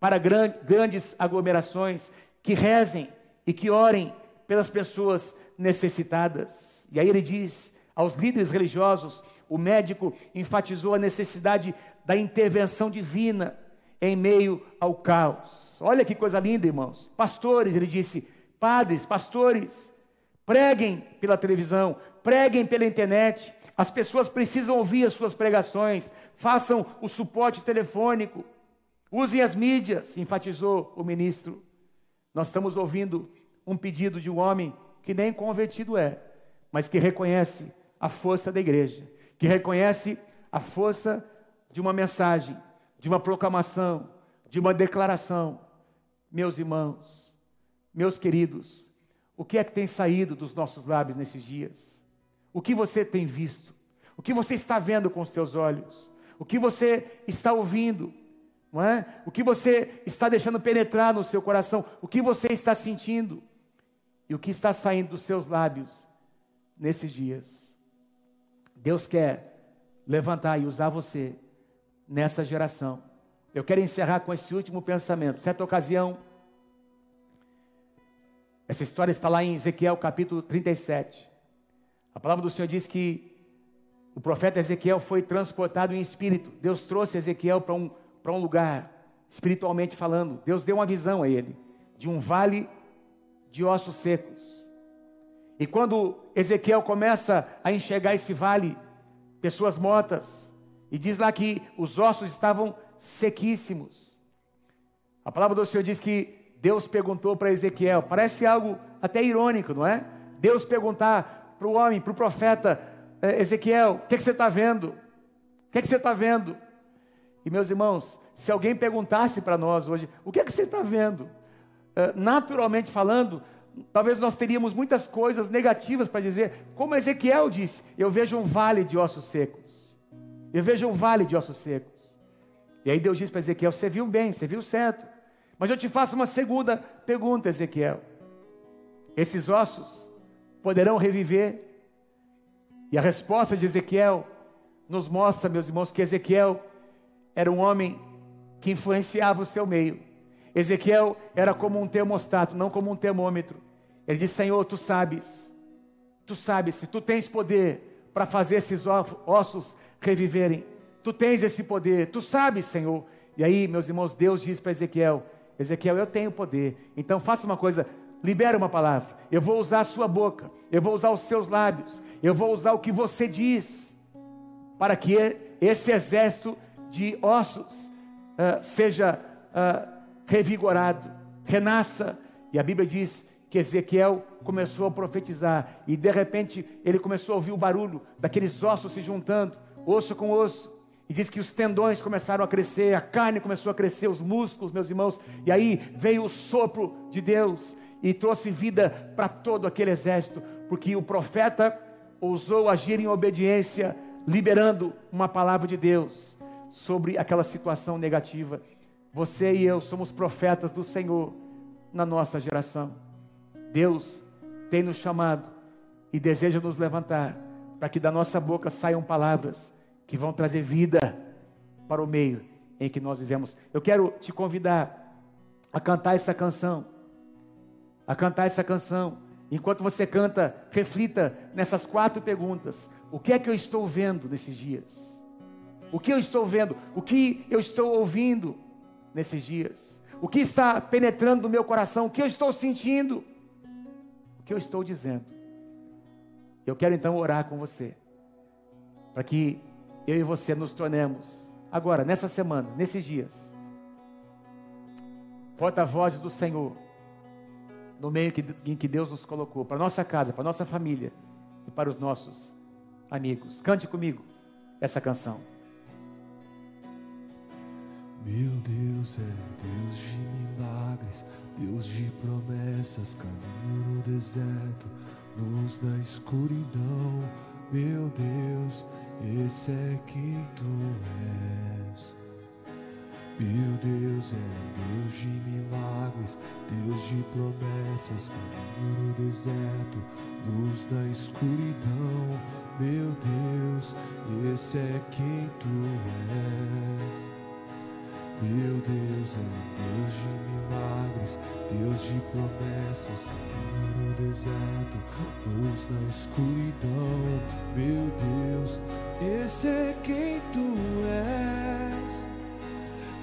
para grandes aglomerações, que rezem e que orem pelas pessoas necessitadas. E aí ele diz aos líderes religiosos, o médico enfatizou a necessidade da intervenção divina em meio ao caos. Olha que coisa linda, irmãos. Pastores, ele disse, padres, pastores, preguem pela televisão, preguem pela internet. As pessoas precisam ouvir as suas pregações, façam o suporte telefônico, usem as mídias, enfatizou o ministro. Nós estamos ouvindo um pedido de um homem que nem convertido é, mas que reconhece a força da igreja, que reconhece a força de uma mensagem, de uma proclamação, de uma declaração. Meus irmãos, meus queridos, o que é que tem saído dos nossos lábios nesses dias? O que você tem visto? O que você está vendo com os teus olhos? O que você está ouvindo? Não é? O que você está deixando penetrar no seu coração? O que você está sentindo? E o que está saindo dos seus lábios nesses dias? Deus quer levantar e usar você nessa geração. Eu quero encerrar com esse último pensamento. Certa ocasião, essa história está lá em Ezequiel capítulo 37. A palavra do Senhor diz que o profeta Ezequiel foi transportado em espírito. Deus trouxe Ezequiel para um, um lugar, espiritualmente falando. Deus deu uma visão a ele de um vale de ossos secos. E quando Ezequiel começa a enxergar esse vale, pessoas mortas, e diz lá que os ossos estavam sequíssimos. A palavra do Senhor diz que Deus perguntou para Ezequiel, parece algo até irônico, não é? Deus perguntar para o homem, para o profeta eh, Ezequiel: o que, é que você está vendo? O que, é que você está vendo? E meus irmãos, se alguém perguntasse para nós hoje, o que é que você está vendo? Uh, naturalmente falando, talvez nós teríamos muitas coisas negativas para dizer, como Ezequiel disse: eu vejo um vale de ossos secos. Eu vejo um vale de ossos secos. E aí Deus disse para Ezequiel: você viu bem, você viu certo. Mas eu te faço uma segunda pergunta, Ezequiel. Esses ossos poderão reviver? E a resposta de Ezequiel nos mostra, meus irmãos, que Ezequiel era um homem que influenciava o seu meio. Ezequiel era como um termostato, não como um termômetro. Ele disse: Senhor, tu sabes, tu sabes, se tu tens poder para fazer esses ossos reviverem. Tu tens esse poder, tu sabes, Senhor. E aí, meus irmãos, Deus diz para Ezequiel: Ezequiel, eu tenho poder. Então faça uma coisa, libera uma palavra. Eu vou usar a sua boca, eu vou usar os seus lábios, eu vou usar o que você diz, para que esse exército de ossos uh, seja uh, revigorado, renasça. E a Bíblia diz que Ezequiel começou a profetizar, e de repente ele começou a ouvir o barulho daqueles ossos se juntando, osso com osso. E diz que os tendões começaram a crescer, a carne começou a crescer, os músculos, meus irmãos, e aí veio o sopro de Deus e trouxe vida para todo aquele exército, porque o profeta ousou agir em obediência, liberando uma palavra de Deus sobre aquela situação negativa. Você e eu somos profetas do Senhor na nossa geração. Deus tem nos chamado e deseja nos levantar para que da nossa boca saiam palavras que vão trazer vida para o meio em que nós vivemos. Eu quero te convidar a cantar essa canção. A cantar essa canção. Enquanto você canta, reflita nessas quatro perguntas: O que é que eu estou vendo nesses dias? O que eu estou vendo? O que eu estou ouvindo nesses dias? O que está penetrando no meu coração? O que eu estou sentindo? O que eu estou dizendo? Eu quero então orar com você, para que eu e você nos tornemos, agora, nessa semana, nesses dias, porta-vozes do Senhor, no meio que, em que Deus nos colocou, para nossa casa, para nossa família e para os nossos amigos. Cante comigo essa canção. Meu Deus é Deus de milagres, Deus de promessas, caminho no deserto, luz na escuridão. Meu Deus, esse é quem tu és. Meu Deus é Deus de milagres, Deus de promessas, caminho no deserto, luz na escuridão. Meu Deus, esse é quem tu és. Meu Deus é Deus de milagres, Deus de promessas, no deserto, luz na escuridão. Meu Deus, esse é quem tu és.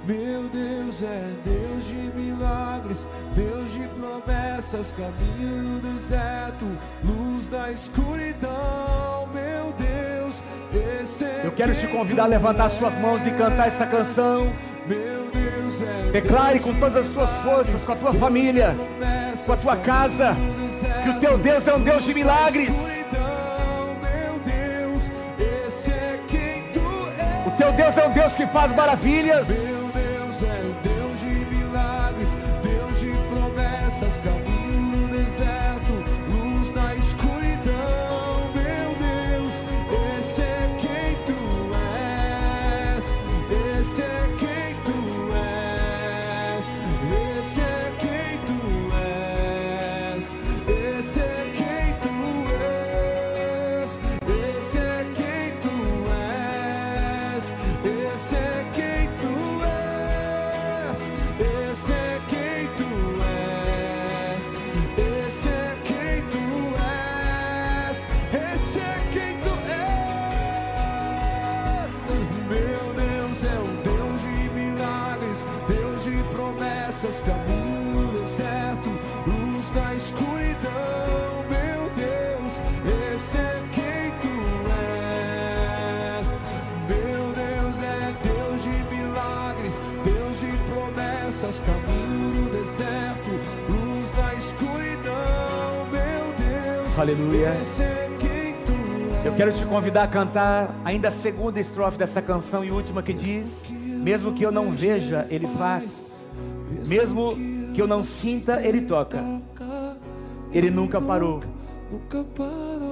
Meu Deus é Deus de milagres, Deus de promessas, caminho no deserto, luz na escuridão. Meu Deus, esse é Eu quero te convidar a levantar suas mãos e cantar essa canção. É Declare com todas as suas forças, com a tua família, com a tua casa, que o teu Deus é um Deus de milagres. O teu Deus é um Deus que faz maravilhas. Aleluia. Eu quero te convidar a cantar ainda a segunda estrofe dessa canção e última que diz: Mesmo que eu não veja, Ele faz, mesmo que eu não sinta, Ele toca. Ele nunca parou.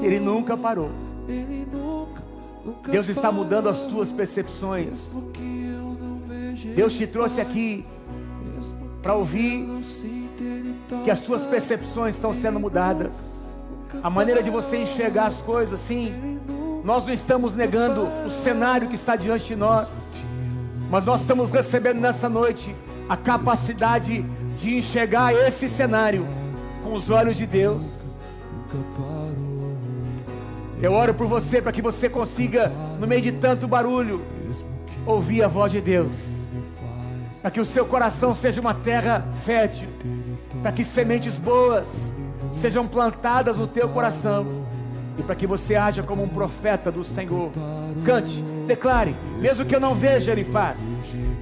Ele nunca parou. Deus está mudando as tuas percepções. Deus te trouxe aqui para ouvir que as tuas percepções estão sendo mudadas a maneira de você enxergar as coisas, sim. Nós não estamos negando o cenário que está diante de nós, mas nós estamos recebendo nessa noite a capacidade de enxergar esse cenário com os olhos de Deus. Eu oro por você para que você consiga, no meio de tanto barulho, ouvir a voz de Deus. Para que o seu coração seja uma terra fértil. Para que sementes boas sejam plantadas no teu coração. E para que você haja como um profeta do Senhor. Cante, declare. Mesmo que eu não veja, Ele faz.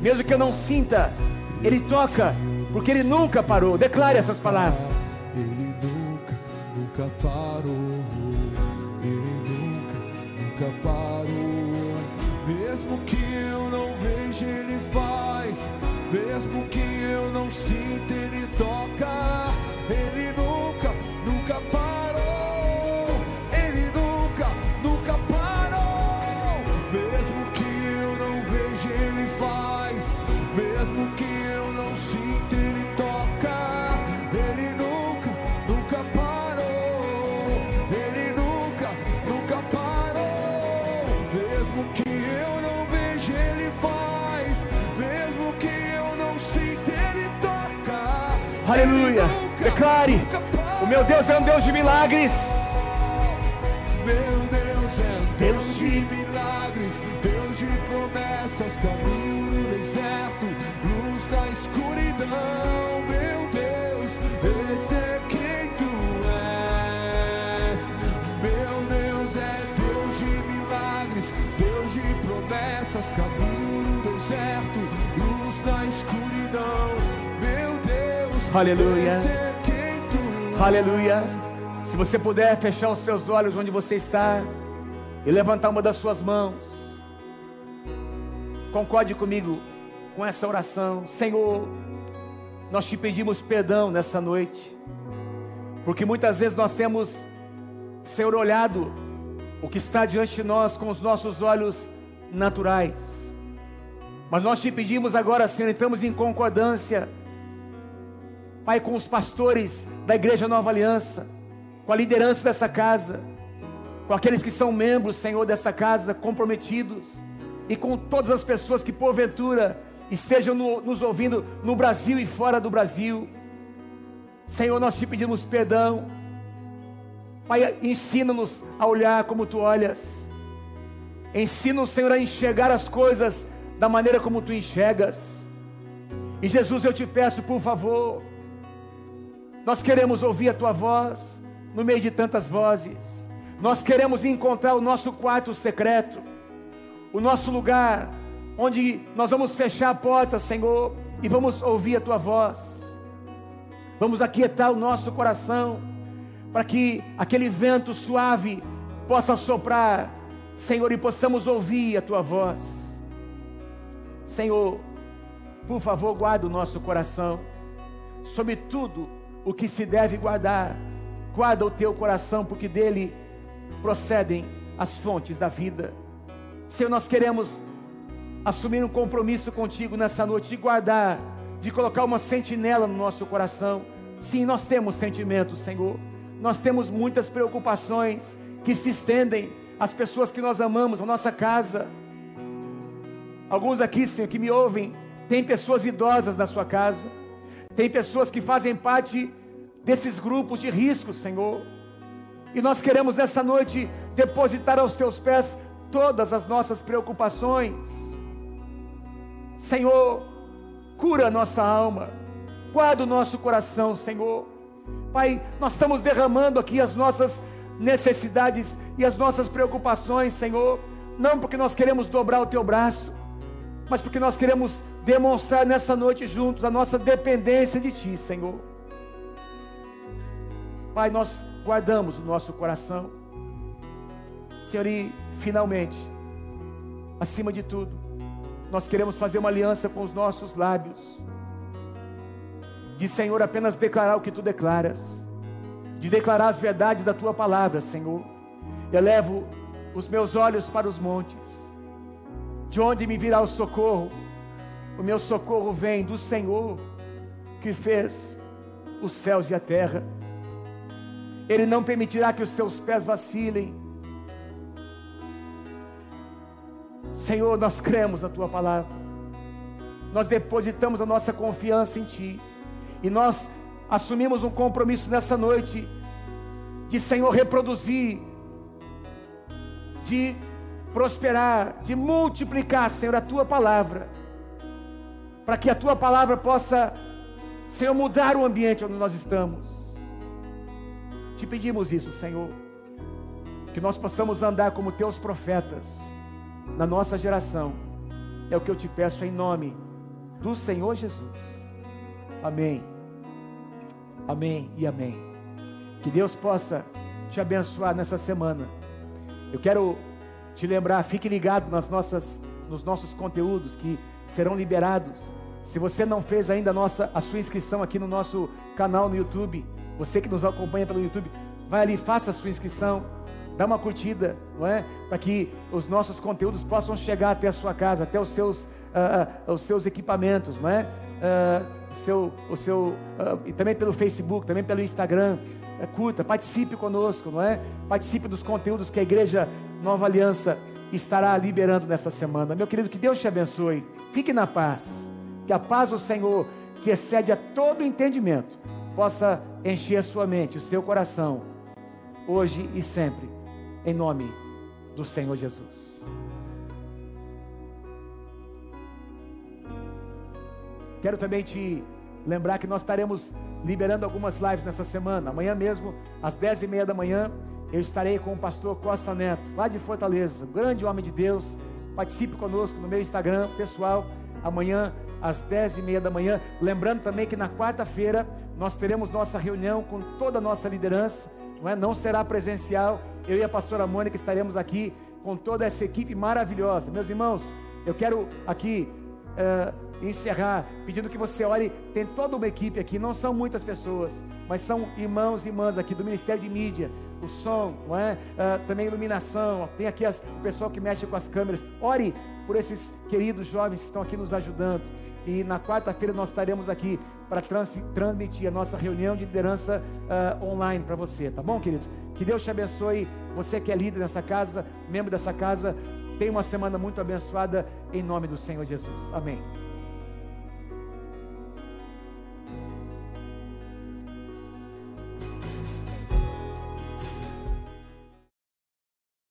Mesmo que eu não sinta, Ele toca. Porque Ele nunca parou. Declare essas palavras. Ele nunca, nunca parou. Ele nunca, nunca parou. Aleluia. Declare. O meu Deus é um Deus de milagres. Meu Deus é um Deus de milagres, Deus de promessas, caminho no deserto, luz na escuridão. Aleluia. Aleluia. Se você puder fechar os seus olhos onde você está e levantar uma das suas mãos. Concorde comigo com essa oração. Senhor, nós te pedimos perdão nessa noite. Porque muitas vezes nós temos, Senhor, olhado o que está diante de nós com os nossos olhos naturais. Mas nós te pedimos agora, Senhor, entramos em concordância Pai, com os pastores da Igreja Nova Aliança, com a liderança dessa casa, com aqueles que são membros, Senhor, desta casa, comprometidos, e com todas as pessoas que porventura estejam no- nos ouvindo no Brasil e fora do Brasil. Senhor, nós te pedimos perdão. Pai, ensina-nos a olhar como tu olhas. Ensina-nos, Senhor, a enxergar as coisas da maneira como tu enxergas. E Jesus, eu te peço, por favor, nós queremos ouvir a tua voz no meio de tantas vozes. Nós queremos encontrar o nosso quarto secreto, o nosso lugar onde nós vamos fechar a porta, Senhor, e vamos ouvir a tua voz. Vamos aquietar o nosso coração para que aquele vento suave possa soprar, Senhor, e possamos ouvir a tua voz. Senhor, por favor, guarda o nosso coração. Sobre tudo o que se deve guardar, guarda o teu coração, porque dele procedem as fontes da vida. Senhor, nós queremos assumir um compromisso contigo nessa noite de guardar, de colocar uma sentinela no nosso coração. Sim, nós temos sentimentos, Senhor. Nós temos muitas preocupações que se estendem às pessoas que nós amamos, à nossa casa. Alguns aqui, Senhor, que me ouvem, tem pessoas idosas na sua casa, tem pessoas que fazem parte desses grupos de risco, Senhor. E nós queremos nessa noite depositar aos teus pés todas as nossas preocupações. Senhor, cura a nossa alma, guarda o nosso coração, Senhor. Pai, nós estamos derramando aqui as nossas necessidades e as nossas preocupações, Senhor, não porque nós queremos dobrar o teu braço, mas porque nós queremos demonstrar nessa noite juntos a nossa dependência de Ti, Senhor. Pai, nós guardamos o nosso coração, Senhor, e finalmente, acima de tudo, nós queremos fazer uma aliança com os nossos lábios, de Senhor apenas declarar o que Tu declaras, de declarar as verdades da Tua palavra, Senhor. Eu levo os meus olhos para os montes, de onde me virá o socorro? O meu socorro vem do Senhor que fez os céus e a terra. Ele não permitirá que os seus pés vacilem. Senhor, nós cremos na tua palavra. Nós depositamos a nossa confiança em ti. E nós assumimos um compromisso nessa noite de Senhor reproduzir de prosperar, de multiplicar, Senhor, a tua palavra, para que a tua palavra possa, Senhor, mudar o ambiente onde nós estamos. Te pedimos isso, Senhor, que nós possamos andar como teus profetas na nossa geração. É o que eu te peço em nome do Senhor Jesus. Amém. Amém e amém. Que Deus possa te abençoar nessa semana. Eu quero te lembrar, fique ligado nas nossas, nos nossos conteúdos que serão liberados. Se você não fez ainda a, nossa, a sua inscrição aqui no nosso canal no YouTube, você que nos acompanha pelo YouTube, vai ali, faça a sua inscrição, dá uma curtida, não é? Para que os nossos conteúdos possam chegar até a sua casa, até os seus, uh, os seus equipamentos, não é? Uh, seu, o seu, e também pelo Facebook, também pelo Instagram, curta, participe conosco, não é? Participe dos conteúdos que a igreja Nova Aliança estará liberando nessa semana. Meu querido, que Deus te abençoe. Fique na paz. Que a paz do Senhor, que excede a todo entendimento, possa encher a sua mente, o seu coração, hoje e sempre, em nome do Senhor Jesus. Quero também te lembrar que nós estaremos liberando algumas lives nessa semana. Amanhã mesmo, às dez e meia da manhã, eu estarei com o pastor Costa Neto, lá de Fortaleza, grande homem de Deus. Participe conosco no meu Instagram pessoal, amanhã às 10 e meia da manhã. Lembrando também que na quarta-feira nós teremos nossa reunião com toda a nossa liderança, não, é? não será presencial. Eu e a pastora Mônica estaremos aqui com toda essa equipe maravilhosa. Meus irmãos, eu quero aqui uh, encerrar pedindo que você olhe. Tem toda uma equipe aqui, não são muitas pessoas, mas são irmãos e irmãs aqui do Ministério de Mídia, o som, não é? Uh, também iluminação. Tem aqui as, o pessoal que mexe com as câmeras. Ore por esses queridos jovens que estão aqui nos ajudando. E na quarta-feira nós estaremos aqui para trans, transmitir a nossa reunião de liderança uh, online para você, tá bom, queridos? Que Deus te abençoe. Você que é líder nessa casa, membro dessa casa, tenha uma semana muito abençoada em nome do Senhor Jesus. Amém.